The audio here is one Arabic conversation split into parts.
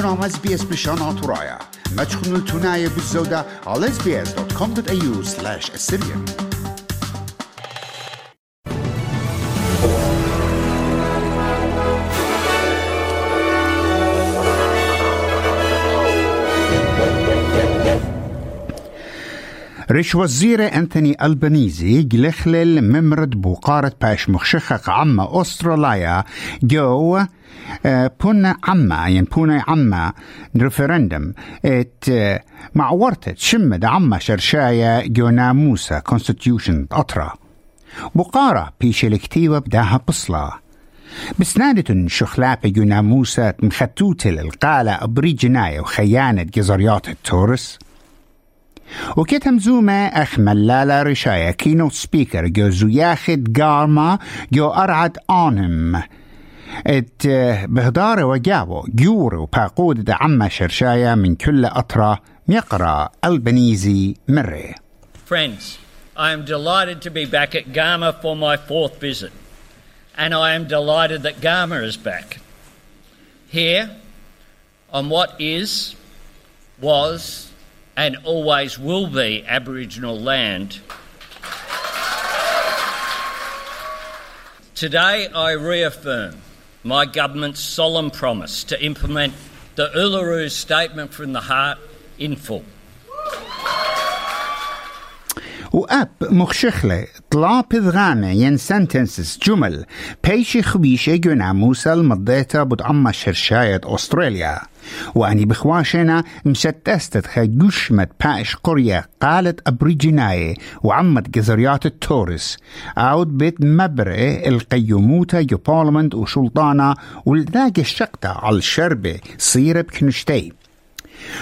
برنامج اس بي اس بشان ترايا ما تشخنوا التناية بالزودة على sbs.com.au slash assyrian ريش وزير أنثوني ألبانيزي جلخلل ممرد بوقارة باش مخشخق عما أستراليا جو آه، بونا عما يعني بونا عما ريفرندم إت آه، معورتت شمد عما شرشايا جو ناموسا كونستيوشن أطرا. بقارة بيش الكتيبة بداها بصلا. بسنادة شخلابة جو ناموسا مختوتل القالة أبري جناية وخيانة جزريات التورس. وكتم زوما أخ ملالا رشايا كينو سبيكر جو زياخد قارما جو أرعد آنم. ات بهدار وجاو جورو باقود عما شرشايا من كل أطرا. ميقرا ألبنيزي مري Friends, I am delighted to be back at Gama for my fourth visit, and I am delighted that Gama is back. Here, on what is, was, and always will be Aboriginal land. Today, I reaffirm my government's solemn promise to implement the Uluru Statement from the Heart in full. وأب مخشخلة طلا بذغامة ين سنتنسس جمل بيشي خبيشة جنا موسى المضيتا بود عما شرشاية أستراليا. وأني بخواشنا مستستت خجوشمت باش قرية قالت أبريجيناي وعمت جزريات التورس. عود بيت مبرئ القيموتا جو بارلمنت وشلطانا والذاق الشقطة على الشربة صيرة بكنشتي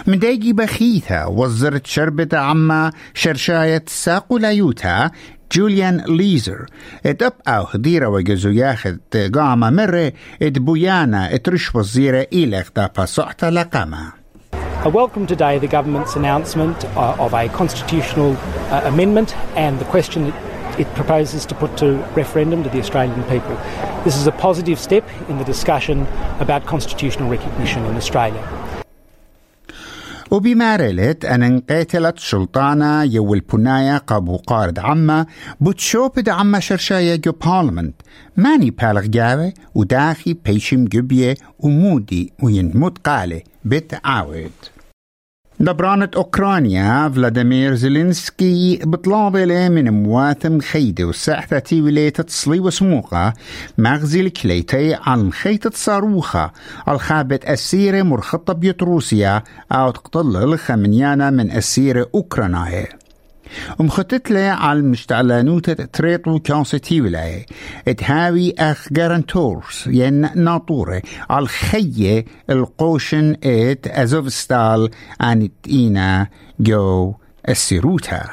مداجي بخيثة وزرت شربة عما شرشاية ساقو لايوتا جوليان ليزر ات او هديرة وجزو ياخد قامة مرة ات بويانا ات رش وزيرة إلك دا باسوحتا لقامة I welcome today the government's announcement uh, of a constitutional uh, amendment and the question it, it proposes to put to referendum to the Australian people. This is a positive step in the discussion about constitutional recognition in Australia. وبمارلت أن انقتلت سلطانة يو البناية قابو قارد عما بتشوبد عما شرشاية جو بارلمنت. ماني بالغ جاوي وداخي بيشم جبية ومودي وينموت قالي بتعاود دبرانة أوكرانيا فلاديمير زيلينسكي بطلابة من مواثم خيدة وساحة ولاية تصلي وسموقة مغزي الكليتي عن خيطة صاروخة الخابت أسيرة مرخطة بيت روسيا أو تقتل الخمنيانة من أسيرة أوكرانيا مخطط له على المشتعلانوتة تريطو كانستي ولاية. تهاوي أخ جارنتورس ين ناطورة على الخية القوشن إت أزوفستال عن إينا جو السيروتا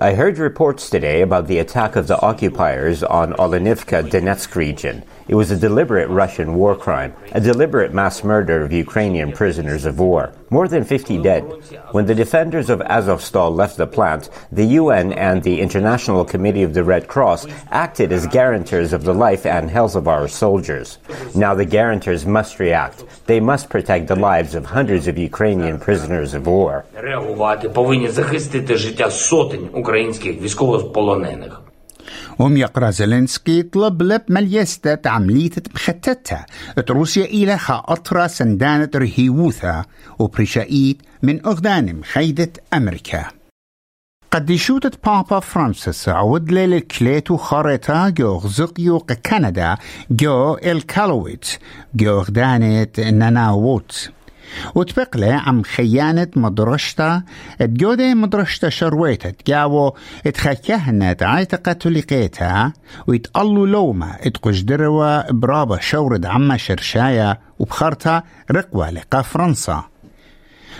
I heard reports today about the attack of the occupiers on Olenivka Donetsk region. It was a deliberate Russian war crime, a deliberate mass murder of Ukrainian prisoners of war. More than 50 dead. When the defenders of Azovstal left the plant, the UN and the International Committee of the Red Cross acted as guarantors of the life and health of our soldiers. Now the guarantors must react. They must protect the lives of hundreds of Ukrainian prisoners of war. реагувати повинні захистити життя сотень українських військовополонених. وم يقرأ زيلينسكي طلب لب مليستة عملية مختتة روسيا إلى خاطرة سندانة رهيوثا وبريشايت من أغدان مخيدة أمريكا. قد شوتت بابا فرانسيس عود للكليتو خارطة جو غزقيو كندا جو الكالويت جو غدانة ناناووت وتبقلي عم خيانة مدرشتا تجودي مدرشتا شرويتا تجاو اتخكهنت عايتقة تلقيتها ويتقلوا لوما اتقجدروا برابا شورد عما شرشايا وبخرتها رقوة لقا فرنسا.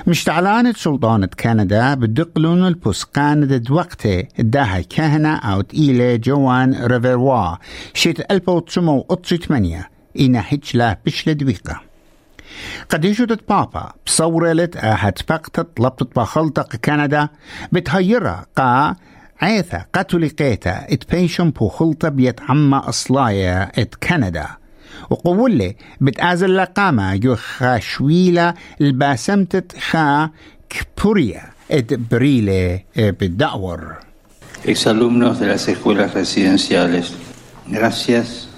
مشتعلانة سلطانة كندا بدقلون البسقان دد وقته داها كهنة أو تقيلة جوان ريفيروا شيت ألبو تسمو أطسي تمانية إنا هجلا بشلة دويقة قد يجدت بابا بصورة أهت بقتت لبطت بخلطق كندا بتهيرا قا عيثا قتلقيتا اتبيشم بو خلطة بيت عما أصلايا إت كندا. وقولي بتازل لقامة جو خاشويلة الباسمتت خا كبوريا اد بريلة بالدعور Exalumnos de las escuelas residenciales, gracias.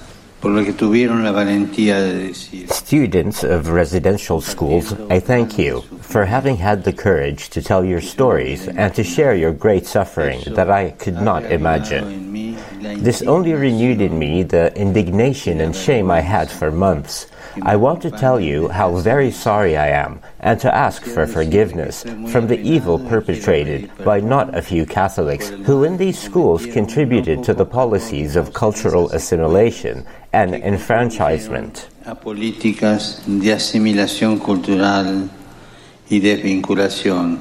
Por lo que tuvieron la valentía de decir. Students of residential schools, I thank you for having had the courage to tell your stories and to share your great suffering that I could not imagine. This only renewed in me the indignation and shame I had for months. I want to tell you how very sorry I am and to ask for forgiveness from the evil perpetrated by not a few Catholics who in these schools contributed to the policies of cultural assimilation and enfranchisement. Políticas de asimilación cultural y desvinculación.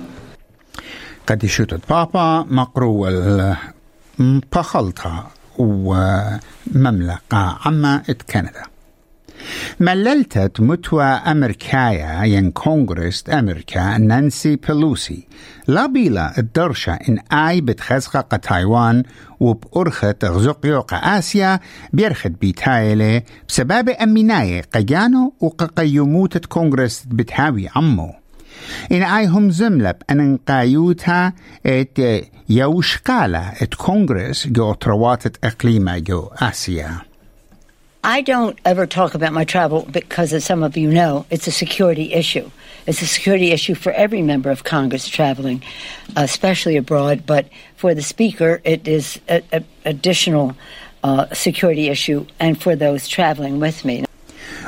قد يشوتت بابا مقرو البخلطة ومملكة عما ات كندا مللتت متوى أمريكايا ين كونغرس أمريكا نانسي بلوسي لا بيلا الدرشة إن آي بتخزقة تايوان وبأرخة غزقيوق آسيا بيرخت بيتايلة بسبب أميناي قيانو وقيموتة كونغرس بتهاوي عمو. إن آي هم زملب أن قايوتها إت يوشقالة إت كونغرس جو ترواتت إقليمة جو آسيا. I don't ever talk about my travel because, as some of you know, it's a security issue. It's a security issue for every member of Congress traveling, especially abroad. But for the Speaker, it is an additional uh, security issue, and for those traveling with me.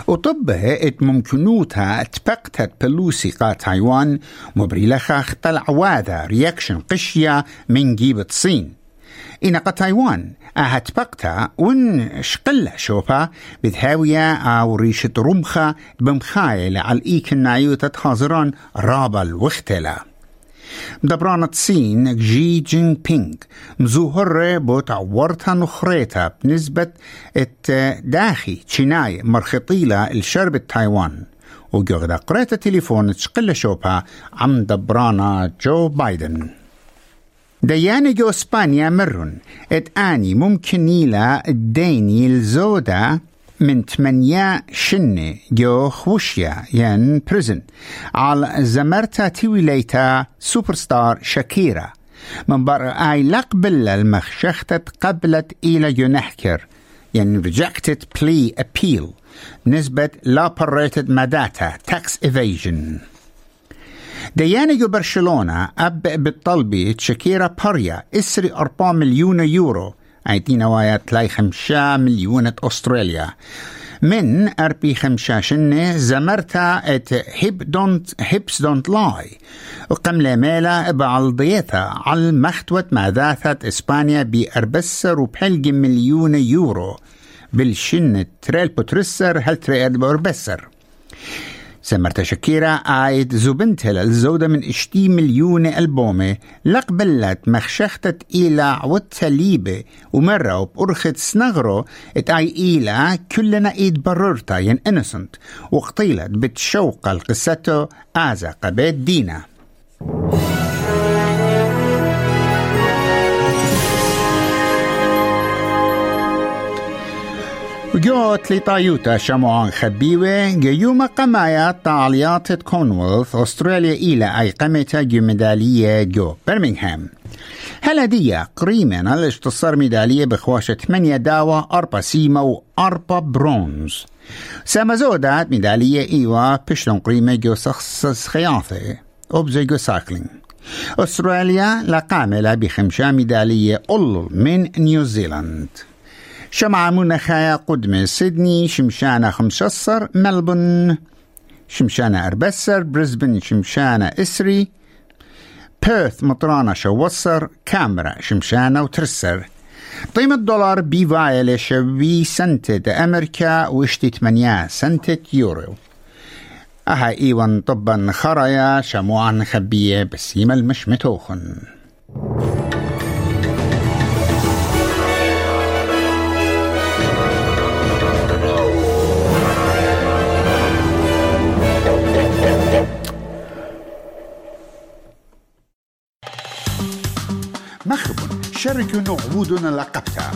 وطبه ات ممكنوتها اتبقتت بلوسي قا تايوان مبريلخا اختلع واذا رياكشن قشية من جيبة صين إن تايوان. أهت بقتا ون شقلة شوبا بذهاوية أو ريشة رمخة بمخايل على الإيك النايوتة حاضران رابا الوختلا مدبرانة صين جي جين بينغ مزوهر بوت عورتها نخريتا بنسبة داخي تشيناي مرخطيلة الشرب تايوان. وجوغدا قريتا تليفون تشقل شوبا عم دبرانا جو بايدن. ديانة جو إسبانيا مرن. إت آني ممكن نيلا الديني الزودا من تمنيا شنة جو خوشيا ين بريزن على زمرتا تيويليتا سوبر ستار شاكيرا. من بر آي لقبل المخشختة قبلت إلى ينحكر ين rejected plea appeal. نسبة لا مداتا. Tax evasion. ديانا برشلونة أب بالطلبي تشكيرا باريا إسري أربعة مليون يورو. عيتين وايا تلاي خمسة مليون أستراليا. من أربي خمسة شنة زمرتا إت هيب دونت هيبس دونت لاي. وقم لميلا بعلضيتها على مختوة ماذاثة إسبانيا بأربسر وبحلق مليون يورو. بالشنة تريل بوترسر هل تريل بوربسر سمرت شكيرا آيد زوبنتل الزودة من اشتي مليون ألبومة لقبلت مخشختت إلى عوتليبة ومرة وبأرخت سنغرو ات آي إلى كلنا إيد بررتا ين إنسنت وقتيلت بتشوق القصته آزا قبيت دينا. جوت لطايوتا شموعان خبيوة جيوم قمايا طاليات كونولث أستراليا إلى أي قمتا جو ميدالية جو برمنغهام هلدية قريمة الاشتصار ميدالية بخواشة 8 داوة أربع سيما وأربع برونز سامزودات ميدالية إيوا بشلون قريمة جو سخص خياطة أوبزي جو سايكلينج أستراليا لقاملة بخمسة ميدالية أول من نيوزيلاند شمعة منخايا قدمة سيدني شمشانة خمسصر ملبون شمشانة أربسر بريسبن شمشانة إسري بيرث مطرانة شوصر كاميرا شمشانة وترسر. قيمة الدولار بيفايلة شوي سنتة أمريكا وإشتي 8 سنتة يورو. أها إيوان طبا خرايا شموعا خبية بسيمة المشمتوخن. مخب شركة نغودنا لقبتها.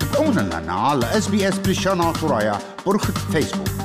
تابعونا لنا على اس بريشانا ترايا برخة فيسبوك